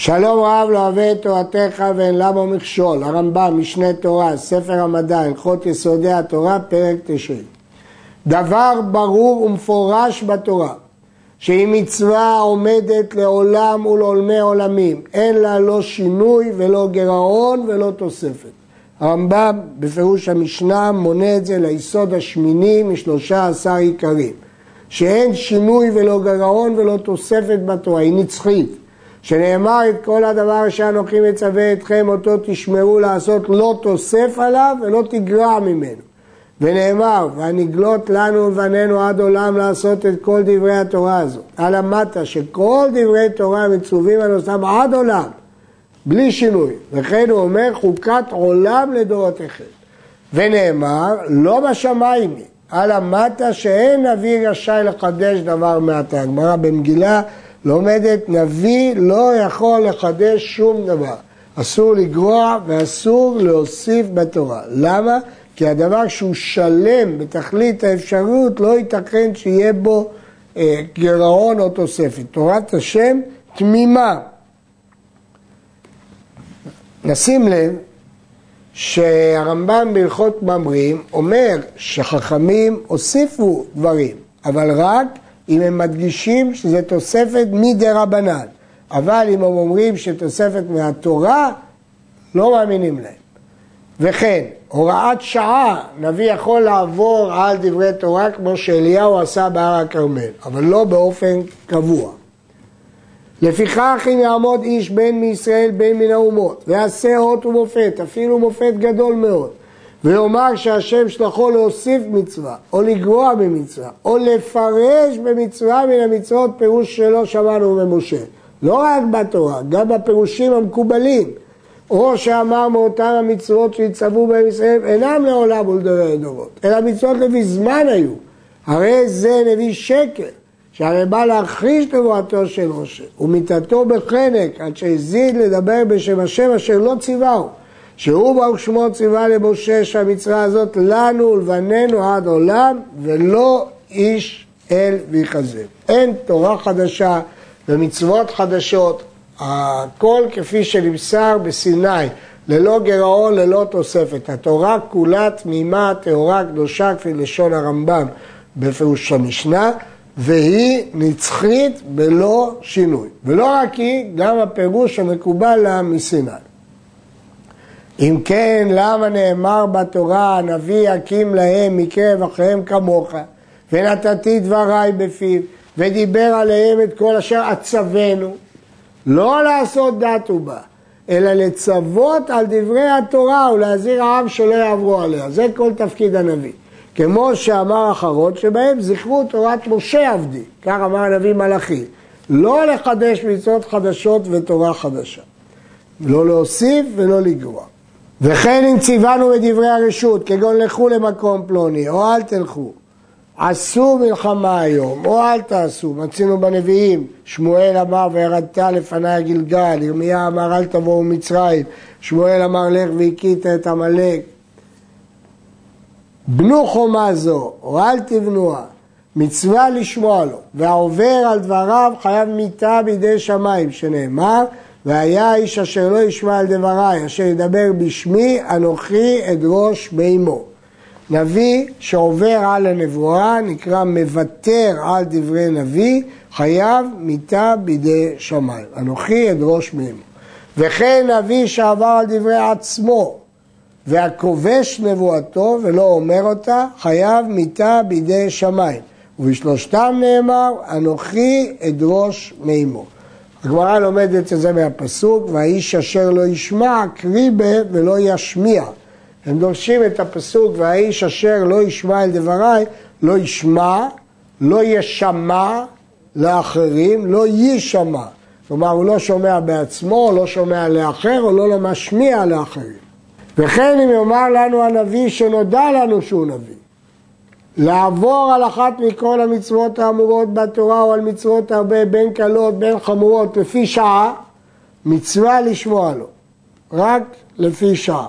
שלום רב לא אוהב את תורתך ואין למה מכשול, הרמב"ם, משנה תורה, ספר המדע, הלכות יסודי התורה, פרק תשעים. דבר ברור ומפורש בתורה, שהיא מצווה עומדת לעולם ולעולמי עולמים, אין לה לא שינוי ולא גירעון ולא תוספת. הרמב"ם בפירוש המשנה מונה את זה ליסוד השמיני משלושה עשר עיקרים, שאין שינוי ולא גירעון ולא תוספת בתורה, היא נצחית. שנאמר את כל הדבר שאנוכי מצווה אתכם אותו תשמרו לעשות לא תוסף עליו ולא תגרע ממנו. ונאמר, והנגלות לנו ובנינו עד עולם לעשות את כל דברי התורה הזאת. על המטה שכל דברי תורה מצווים על עושם עד עולם, בלי שינוי. וכן הוא אומר, חוקת עולם לדורותיכם. ונאמר, לא בשמיים היא, על המטה שאין נביא רשאי לחדש דבר מעתה. הגמרא במגילה לומדת, נביא לא יכול לחדש שום דבר. אסור לגרוע ואסור להוסיף בתורה. למה? כי הדבר שהוא שלם בתכלית האפשרות, לא ייתכן שיהיה בו אה, גירעון או תוספת. תורת השם תמימה. נשים לב שהרמב"ם בהלכות ממרים אומר שחכמים הוסיפו דברים, אבל רק אם הם מדגישים שזה תוספת מדי רבנן. אבל אם הם אומרים שתוספת מהתורה, לא מאמינים להם. וכן, הוראת שעה, נביא יכול לעבור על דברי תורה כמו שאליהו עשה בהר הכרמל, אבל לא באופן קבוע. לפיכך אם יעמוד איש בין מישראל בין מן האומות, ויעשה אות ומופת, אפילו מופת גדול מאוד, ויאמר שהשם שלחו להוסיף מצווה, או לגרוע במצווה, או לפרש במצווה מן המצוות פירוש שלא שמענו ממשה. לא רק בתורה, גם בפירושים המקובלים. או שאמר מאותן המצוות שהצטוו בהם ישראל אינם לעולם ולדורי הדורות, אלא מצוות לפי זמן היו. הרי זה נביא שקר, שהרי בא להכחיש נבואתו של משה, ומיתתו בחנק עד שהזיד לדבר בשם השם אשר לא ציווהו. שהוא ברוך שמו ציווה למשה שהמצווה הזאת לנו ולבנינו עד עולם ולא איש אל ויחזר. אין תורה חדשה ומצוות חדשות, הכל כפי שנמסר בסיני, ללא גירעון, ללא תוספת. התורה כולה תמימה, טהורה, קדושה, כפי לשון הרמב"ם בפירוש המשנה, והיא נצחית בלא שינוי. ולא רק היא, גם הפירוש המקובל לה מסיני. אם כן, למה נאמר בתורה, הנביא יקים להם מקרב אחריהם כמוך, ונתתי דבריי בפיו, ודיבר עליהם את כל אשר אצוונו, לא לעשות דת ובה, אלא לצוות על דברי התורה ולהזהיר העם שלא יעברו עליה. זה כל תפקיד הנביא. כמו שאמר אחרון שבהם זכרו תורת משה עבדי, כך אמר הנביא מלאכי. לא לחדש מצוות חדשות ותורה חדשה. לא להוסיף ולא לגרוע. וכן אם ציוונו בדברי הרשות, כגון לכו למקום פלוני, או אל תלכו, עשו מלחמה היום, או אל תעשו, מצינו בנביאים, שמואל אמר וירדת לפני הגלגל, ירמיה אמר אל תבואו מצרים, שמואל אמר לך והכית את עמלק. בנו חומה זו, או אל תבנוה, מצווה לשמוע לו, והעובר על דבריו חייב מיתה בידי שמיים, שנאמר והיה האיש אשר לא ישמע על דבריי, אשר ידבר בשמי, אנוכי אדרוש באמו. נביא שעובר על הנבואה, נקרא מוותר על דברי נביא, חייב מיתה בידי שמיים. אנוכי אדרוש מאמו. וכן נביא שעבר על דברי עצמו, והכובש נבואתו ולא אומר אותה, חייב מיתה בידי שמיים. ובשלושתם נאמר, אנוכי אדרוש מאמו. הגמרא לומדת את זה מהפסוק, והאיש אשר לא ישמע קריבה ולא ישמיע. הם דורשים את הפסוק, והאיש אשר לא ישמע אל דבריי, לא ישמע, לא ישמע לאחרים, לא יישמע. כלומר, הוא לא שומע בעצמו, לא שומע לאחר, או לא משמיע לאחרים. וכן אם יאמר לנו הנביא שנודע לנו שהוא נביא. לעבור על אחת מכל המצוות האמורות בתורה או על מצוות הרבה בין קלות בין חמורות לפי שעה, מצווה לשמוע לו, רק לפי שעה.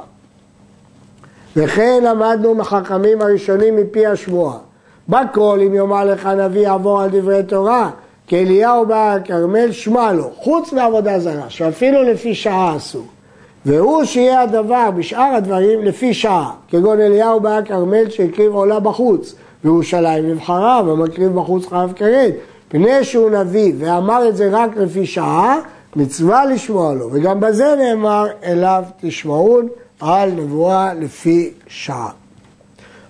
וכן למדנו מחכמים הראשונים מפי השמועה. בכל אם יאמר לך נביא עבור על דברי תורה, כי אליהו בא הכרמל שמע לו, חוץ מעבודה זרה, שאפילו לפי שעה אסור. והוא שיהיה הדבר בשאר הדברים לפי שעה, כגון אליהו בא הכרמל שהקריב עולה בחוץ, וירושלים נבחרה ומקריב בחוץ חייב כרת. פני שהוא נביא ואמר את זה רק לפי שעה, מצווה לשמוע לו, וגם בזה נאמר אליו תשמעון על נבואה לפי שעה.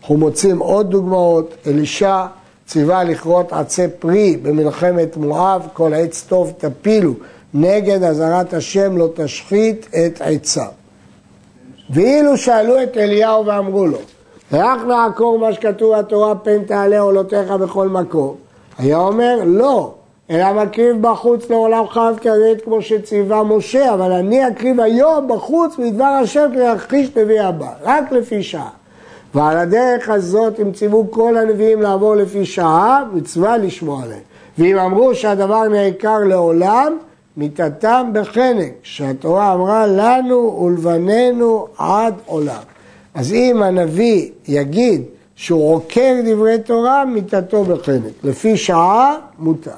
אנחנו מוצאים עוד דוגמאות, אלישע ציווה לכרות עצי פרי במלחמת מואב, כל עץ טוב תפילו, נגד אזהרת השם לא תשחית את עצה. ואילו שאלו את אליהו ואמרו לו, רק נעקור מה שכתוב בתורה פן תעלה עולותיך בכל מקום, היה אומר לא, אלא מקריב בחוץ לעולם חייב כרת כמו שציווה משה, אבל אני אקריב היום בחוץ מדבר השם כדי להכחיש נביא הבא, רק לפי שעה. ועל הדרך הזאת אם ציוו כל הנביאים לעבור לפי שעה, מצווה לשמוע עליהם. ואם אמרו שהדבר נעקר לעולם, מיתתם בחנק, שהתורה אמרה לנו ולבנינו עד עולם. אז אם הנביא יגיד שהוא עוקר דברי תורה, מיתתו בחנק. לפי שעה, מותר.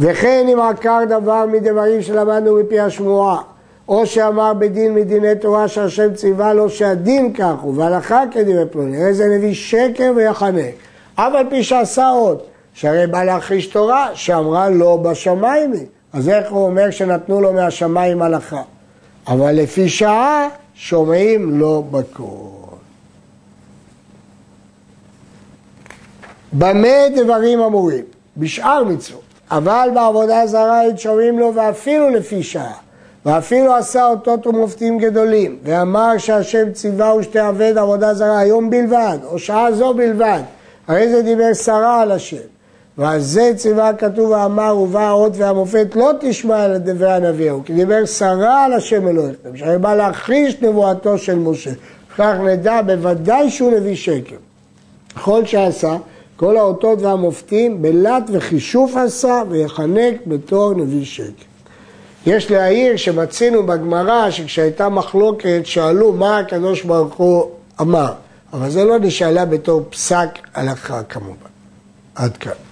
וכן אם עקר דבר מדברים שלמדנו מפי השמועה, או שאמר בדין מדיני תורה שהשם ציווה לו שהדין כך הוא, והלכה כדברי פלוני, הרי זה נביא שקר ויחנק. אף על פי שעשה עוד, שהרי בא להכחיש תורה שאמרה לא בשמיים היא. אז איך הוא אומר שנתנו לו מהשמיים הלכה? אבל לפי שעה שומעים לו בקול. במה דברים אמורים? בשאר מצוות. אבל בעבודה זרה אין שומעים לו ואפילו לפי שעה. ואפילו עשה אותות ומופתים גדולים, ואמר שהשם ציווה ושתעבד עבודה זרה היום בלבד, או שעה זו בלבד. הרי זה דיבר שרה על השם. ועל זה ציווה כתוב ואמר ובא האות והמופת לא תשמע על דברי הנביאו, כי דיבר שרה על השם אלוהיכם, שהרי בא להכחיש נבואתו של משה. כך נדע בוודאי שהוא נביא שקר. כל שעשה, כל האותות והמופתים, בלט וחישוף עשה ויחנק בתור נביא שקר. יש להעיר שמצינו בגמרא שכשהייתה מחלוקת שאלו מה הקדוש ברוך הוא אמר, אבל זה לא נשאלה בתור פסק הלכה כמובן. עד כאן.